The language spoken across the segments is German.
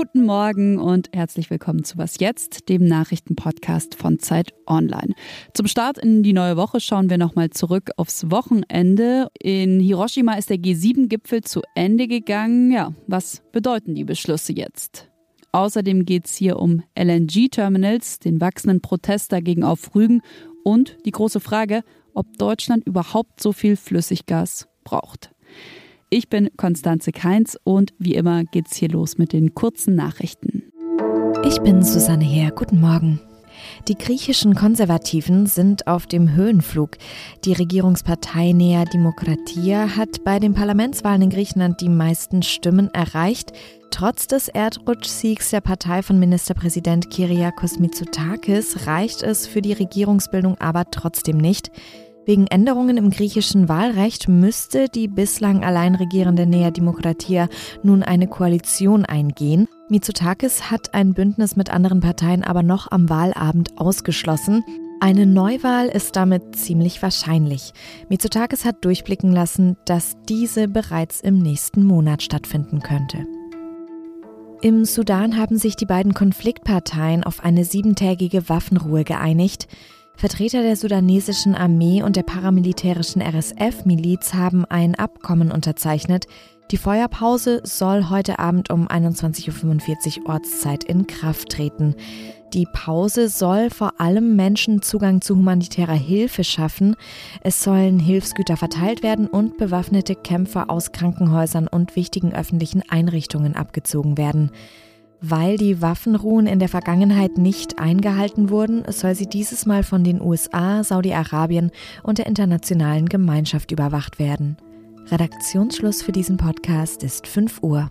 Guten Morgen und herzlich willkommen zu Was Jetzt, dem Nachrichtenpodcast von Zeit Online. Zum Start in die neue Woche schauen wir nochmal zurück aufs Wochenende. In Hiroshima ist der G7-Gipfel zu Ende gegangen. Ja, was bedeuten die Beschlüsse jetzt? Außerdem geht es hier um LNG-Terminals, den wachsenden Protest dagegen auf Rügen und die große Frage, ob Deutschland überhaupt so viel Flüssiggas braucht. Ich bin Konstanze Keins und wie immer geht's hier los mit den kurzen Nachrichten. Ich bin Susanne Heer. Guten Morgen. Die griechischen Konservativen sind auf dem Höhenflug. Die Regierungspartei Nea Demokratia hat bei den Parlamentswahlen in Griechenland die meisten Stimmen erreicht. Trotz des Erdrutschsiegs der Partei von Ministerpräsident Kyriakos Mitsotakis reicht es für die Regierungsbildung aber trotzdem nicht. Wegen Änderungen im griechischen Wahlrecht müsste die bislang allein regierende Nea Demokratia nun eine Koalition eingehen. Mitsotakis hat ein Bündnis mit anderen Parteien aber noch am Wahlabend ausgeschlossen. Eine Neuwahl ist damit ziemlich wahrscheinlich. Mitsotakis hat durchblicken lassen, dass diese bereits im nächsten Monat stattfinden könnte. Im Sudan haben sich die beiden Konfliktparteien auf eine siebentägige Waffenruhe geeinigt. Vertreter der sudanesischen Armee und der paramilitärischen RSF-Miliz haben ein Abkommen unterzeichnet. Die Feuerpause soll heute Abend um 21.45 Uhr Ortszeit in Kraft treten. Die Pause soll vor allem Menschen Zugang zu humanitärer Hilfe schaffen. Es sollen Hilfsgüter verteilt werden und bewaffnete Kämpfer aus Krankenhäusern und wichtigen öffentlichen Einrichtungen abgezogen werden. Weil die Waffenruhen in der Vergangenheit nicht eingehalten wurden, soll sie dieses Mal von den USA, Saudi-Arabien und der internationalen Gemeinschaft überwacht werden. Redaktionsschluss für diesen Podcast ist 5 Uhr.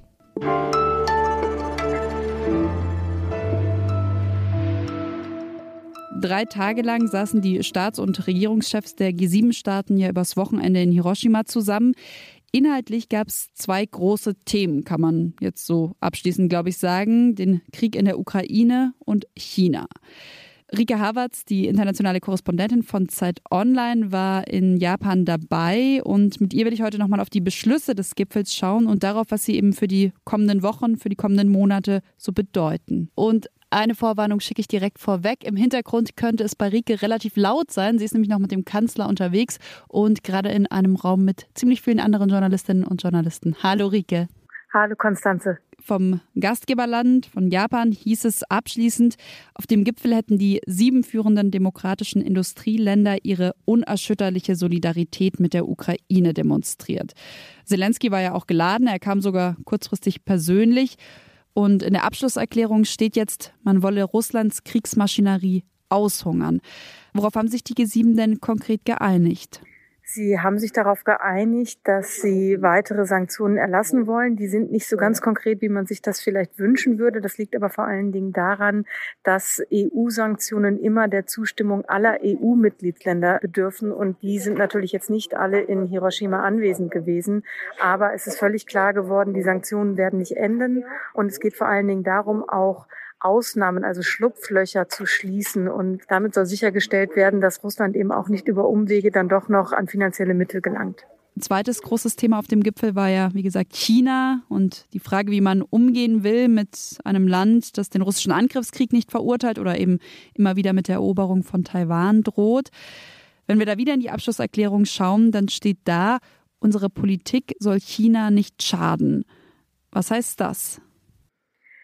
Drei Tage lang saßen die Staats- und Regierungschefs der G7-Staaten ja übers Wochenende in Hiroshima zusammen. Inhaltlich gab es zwei große Themen, kann man jetzt so abschließend, glaube ich, sagen. Den Krieg in der Ukraine und China. Rike Havertz, die internationale Korrespondentin von Zeit Online, war in Japan dabei und mit ihr will ich heute nochmal auf die Beschlüsse des Gipfels schauen und darauf, was sie eben für die kommenden Wochen, für die kommenden Monate so bedeuten. Und eine Vorwarnung schicke ich direkt vorweg. Im Hintergrund könnte es bei Rike relativ laut sein. Sie ist nämlich noch mit dem Kanzler unterwegs und gerade in einem Raum mit ziemlich vielen anderen Journalistinnen und Journalisten. Hallo Rike. Hallo Konstanze. Vom Gastgeberland, von Japan, hieß es abschließend, auf dem Gipfel hätten die sieben führenden demokratischen Industrieländer ihre unerschütterliche Solidarität mit der Ukraine demonstriert. Zelensky war ja auch geladen, er kam sogar kurzfristig persönlich. Und in der Abschlusserklärung steht jetzt, man wolle Russlands Kriegsmaschinerie aushungern. Worauf haben sich die G7 denn konkret geeinigt? Sie haben sich darauf geeinigt, dass Sie weitere Sanktionen erlassen wollen. Die sind nicht so ganz konkret, wie man sich das vielleicht wünschen würde. Das liegt aber vor allen Dingen daran, dass EU-Sanktionen immer der Zustimmung aller EU-Mitgliedsländer bedürfen. Und die sind natürlich jetzt nicht alle in Hiroshima anwesend gewesen. Aber es ist völlig klar geworden, die Sanktionen werden nicht enden. Und es geht vor allen Dingen darum, auch Ausnahmen, also Schlupflöcher zu schließen. Und damit soll sichergestellt werden, dass Russland eben auch nicht über Umwege dann doch noch an finanzielle Mittel gelangt. Ein zweites großes Thema auf dem Gipfel war ja, wie gesagt, China und die Frage, wie man umgehen will mit einem Land, das den russischen Angriffskrieg nicht verurteilt oder eben immer wieder mit der Eroberung von Taiwan droht. Wenn wir da wieder in die Abschlusserklärung schauen, dann steht da, unsere Politik soll China nicht schaden. Was heißt das?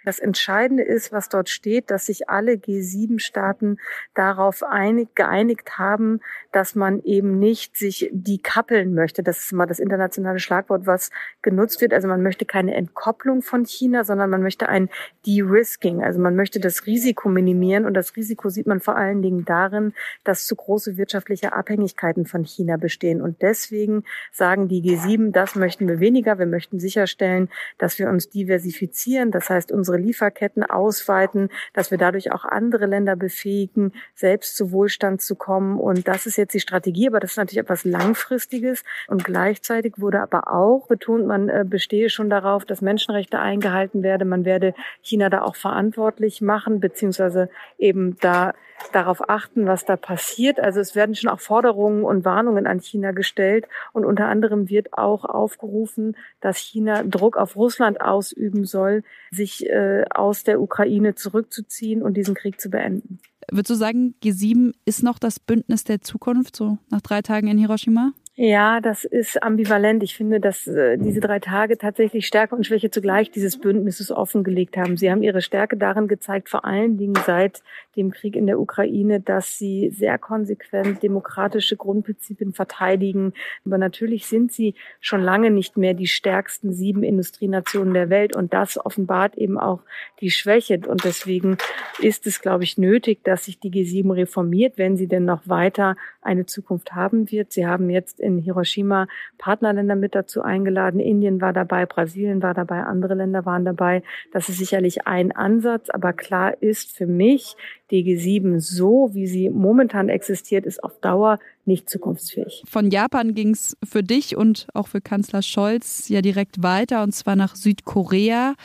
Das Entscheidende ist, was dort steht, dass sich alle G7-Staaten darauf einig, geeinigt haben, dass man eben nicht sich dekappeln möchte. Das ist mal das internationale Schlagwort, was genutzt wird. Also man möchte keine Entkopplung von China, sondern man möchte ein De-Risking. Also man möchte das Risiko minimieren. Und das Risiko sieht man vor allen Dingen darin, dass zu große wirtschaftliche Abhängigkeiten von China bestehen. Und deswegen sagen die G7, das möchten wir weniger. Wir möchten sicherstellen, dass wir uns diversifizieren. Das heißt, unsere unsere Lieferketten ausweiten, dass wir dadurch auch andere Länder befähigen, selbst zu Wohlstand zu kommen. Und das ist jetzt die Strategie, aber das ist natürlich etwas Langfristiges. Und gleichzeitig wurde aber auch betont, man äh, bestehe schon darauf, dass Menschenrechte eingehalten werden. Man werde China da auch verantwortlich machen, beziehungsweise eben da darauf achten, was da passiert. Also es werden schon auch Forderungen und Warnungen an China gestellt und unter anderem wird auch aufgerufen, dass China Druck auf Russland ausüben soll, sich äh, aus der Ukraine zurückzuziehen und diesen Krieg zu beenden. Würdest du sagen, G7 ist noch das Bündnis der Zukunft, so nach drei Tagen in Hiroshima? Ja, das ist ambivalent. Ich finde, dass äh, diese drei Tage tatsächlich Stärke und Schwäche zugleich dieses Bündnisses offengelegt haben. Sie haben ihre Stärke darin gezeigt, vor allen Dingen seit dem Krieg in der Ukraine, dass sie sehr konsequent demokratische Grundprinzipien verteidigen. Aber natürlich sind sie schon lange nicht mehr die stärksten sieben Industrienationen der Welt. Und das offenbart eben auch die Schwäche. Und deswegen ist es, glaube ich, nötig, dass sich die G7 reformiert, wenn sie denn noch weiter eine Zukunft haben wird. Sie haben jetzt in Hiroshima Partnerländer mit dazu eingeladen. Indien war dabei, Brasilien war dabei, andere Länder waren dabei. Das ist sicherlich ein Ansatz, aber klar ist für mich, die G7 so, wie sie momentan existiert, ist auf Dauer nicht zukunftsfähig. Von Japan ging es für dich und auch für Kanzler Scholz ja direkt weiter, und zwar nach Südkorea.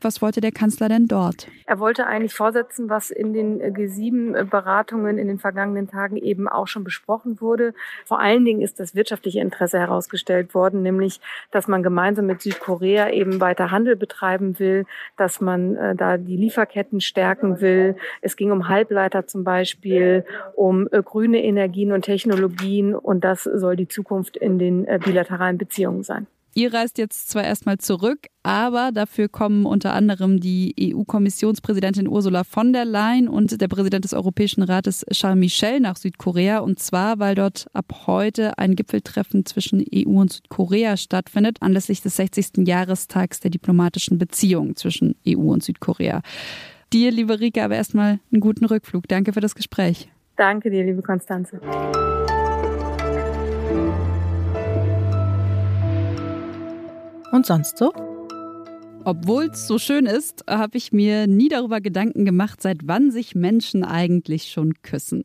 Was wollte der Kanzler denn dort? Er wollte eigentlich vorsetzen, was in den G7-Beratungen in den vergangenen Tagen eben auch schon besprochen wurde. Vor allen Dingen ist das wirtschaftliche Interesse herausgestellt worden, nämlich, dass man gemeinsam mit Südkorea eben weiter Handel betreiben will, dass man äh, da die Lieferketten stärken will. Es ging um Halbleiter zum Beispiel, um äh, grüne Energien und Technologien und das soll die Zukunft in den äh, bilateralen Beziehungen sein. Ihr reist jetzt zwar erstmal zurück, aber dafür kommen unter anderem die EU-Kommissionspräsidentin Ursula von der Leyen und der Präsident des Europäischen Rates Charles Michel nach Südkorea. Und zwar, weil dort ab heute ein Gipfeltreffen zwischen EU und Südkorea stattfindet, anlässlich des 60. Jahrestags der diplomatischen Beziehungen zwischen EU und Südkorea. Dir, liebe Rika, aber erstmal einen guten Rückflug. Danke für das Gespräch. Danke dir, liebe Konstanze. Und sonst so? Obwohl es so schön ist, habe ich mir nie darüber Gedanken gemacht, seit wann sich Menschen eigentlich schon küssen.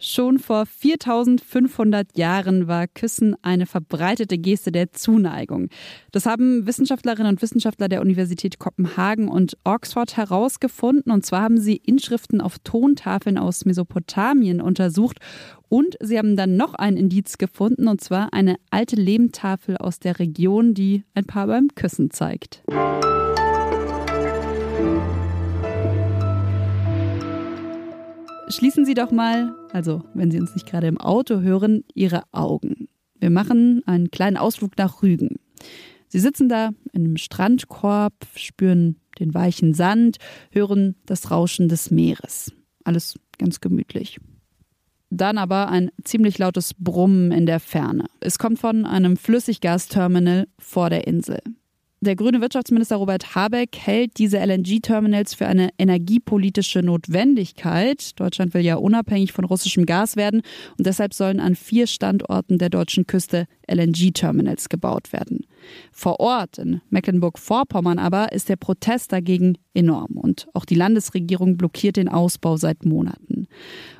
Schon vor 4500 Jahren war Küssen eine verbreitete Geste der Zuneigung. Das haben Wissenschaftlerinnen und Wissenschaftler der Universität Kopenhagen und Oxford herausgefunden. Und zwar haben sie Inschriften auf Tontafeln aus Mesopotamien untersucht. Und sie haben dann noch ein Indiz gefunden, und zwar eine alte Lehmtafel aus der Region, die ein Paar beim Küssen zeigt. Schließen Sie doch mal, also wenn Sie uns nicht gerade im Auto hören, Ihre Augen. Wir machen einen kleinen Ausflug nach Rügen. Sie sitzen da in einem Strandkorb, spüren den weichen Sand, hören das Rauschen des Meeres. Alles ganz gemütlich. Dann aber ein ziemlich lautes Brummen in der Ferne. Es kommt von einem Flüssiggasterminal vor der Insel. Der grüne Wirtschaftsminister Robert Habeck hält diese LNG-Terminals für eine energiepolitische Notwendigkeit. Deutschland will ja unabhängig von russischem Gas werden und deshalb sollen an vier Standorten der deutschen Küste LNG-Terminals gebaut werden. Vor Ort in Mecklenburg-Vorpommern aber ist der Protest dagegen enorm und auch die Landesregierung blockiert den Ausbau seit Monaten.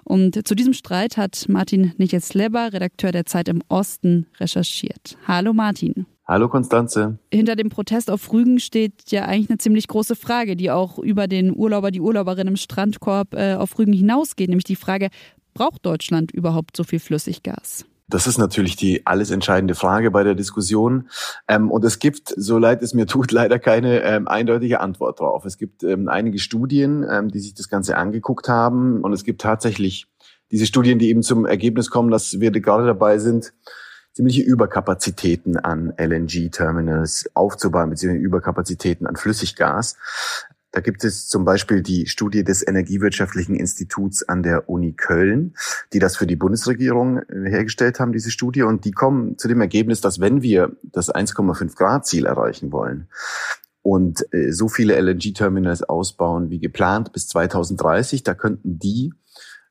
Und zu diesem Streit hat Martin Nichesleba, Redakteur der Zeit im Osten, recherchiert. Hallo Martin. Hallo Konstanze. Hinter dem Protest auf Rügen steht ja eigentlich eine ziemlich große Frage, die auch über den Urlauber, die Urlauberin im Strandkorb äh, auf Rügen hinausgeht, nämlich die Frage, braucht Deutschland überhaupt so viel Flüssiggas? Das ist natürlich die alles entscheidende Frage bei der Diskussion. Ähm, und es gibt, so leid es mir tut, leider keine ähm, eindeutige Antwort drauf. Es gibt ähm, einige Studien, die sich das Ganze angeguckt haben. Und es gibt tatsächlich diese Studien, die eben zum Ergebnis kommen, dass wir gerade dabei sind, ziemliche Überkapazitäten an LNG-Terminals aufzubauen, beziehungsweise Überkapazitäten an Flüssiggas. Da gibt es zum Beispiel die Studie des Energiewirtschaftlichen Instituts an der Uni Köln, die das für die Bundesregierung äh, hergestellt haben, diese Studie. Und die kommen zu dem Ergebnis, dass wenn wir das 1,5 Grad Ziel erreichen wollen und äh, so viele LNG-Terminals ausbauen wie geplant bis 2030, da könnten die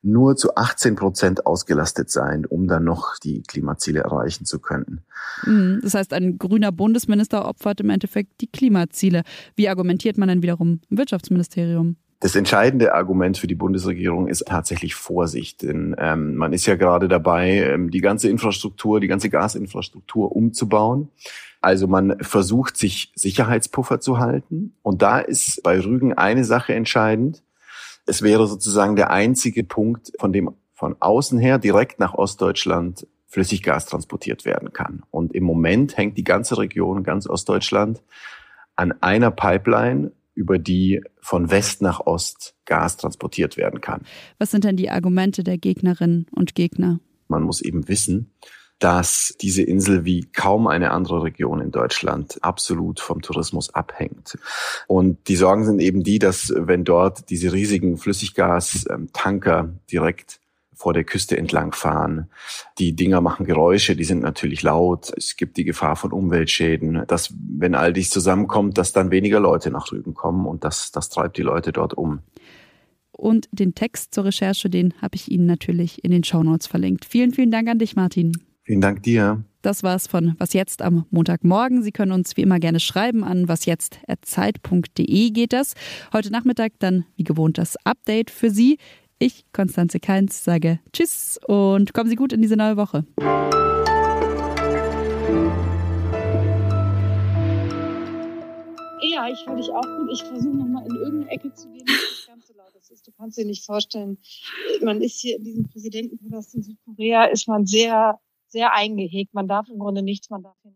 nur zu 18 Prozent ausgelastet sein, um dann noch die Klimaziele erreichen zu können. Mhm. Das heißt, ein grüner Bundesminister opfert im Endeffekt die Klimaziele. Wie argumentiert man denn wiederum im Wirtschaftsministerium? Das entscheidende Argument für die Bundesregierung ist tatsächlich Vorsicht. Denn ähm, man ist ja gerade dabei, ähm, die ganze Infrastruktur, die ganze Gasinfrastruktur umzubauen. Also man versucht, sich Sicherheitspuffer zu halten. Und da ist bei Rügen eine Sache entscheidend. Es wäre sozusagen der einzige Punkt, von dem von außen her direkt nach Ostdeutschland Flüssiggas transportiert werden kann. Und im Moment hängt die ganze Region, ganz Ostdeutschland, an einer Pipeline, über die von West nach Ost Gas transportiert werden kann. Was sind denn die Argumente der Gegnerinnen und Gegner? Man muss eben wissen, dass diese Insel wie kaum eine andere Region in Deutschland absolut vom Tourismus abhängt. Und die Sorgen sind eben die, dass wenn dort diese riesigen Flüssiggastanker direkt vor der Küste entlang fahren. Die Dinger machen Geräusche, die sind natürlich laut. Es gibt die Gefahr von Umweltschäden, dass wenn all dies zusammenkommt, dass dann weniger Leute nach Rügen kommen und das, das treibt die Leute dort um. Und den Text zur Recherche, den habe ich Ihnen natürlich in den Shownotes verlinkt. Vielen, vielen Dank an dich, Martin. Vielen Dank dir. Das war's von Was jetzt am Montagmorgen. Sie können uns wie immer gerne schreiben an wasjetzt.zeit.de geht das. Heute Nachmittag dann wie gewohnt das Update für Sie. Ich, Konstanze Keins, sage Tschüss und kommen Sie gut in diese neue Woche. Ja, ich höre dich auch gut. Ich versuche nochmal in irgendeine Ecke zu gehen, nicht ganz so laut das ist. Du kannst dir nicht vorstellen, man ist hier in diesem Präsidentenpalast in Südkorea, ist man sehr sehr eingehegt. Man darf im Grunde nichts, man darf hier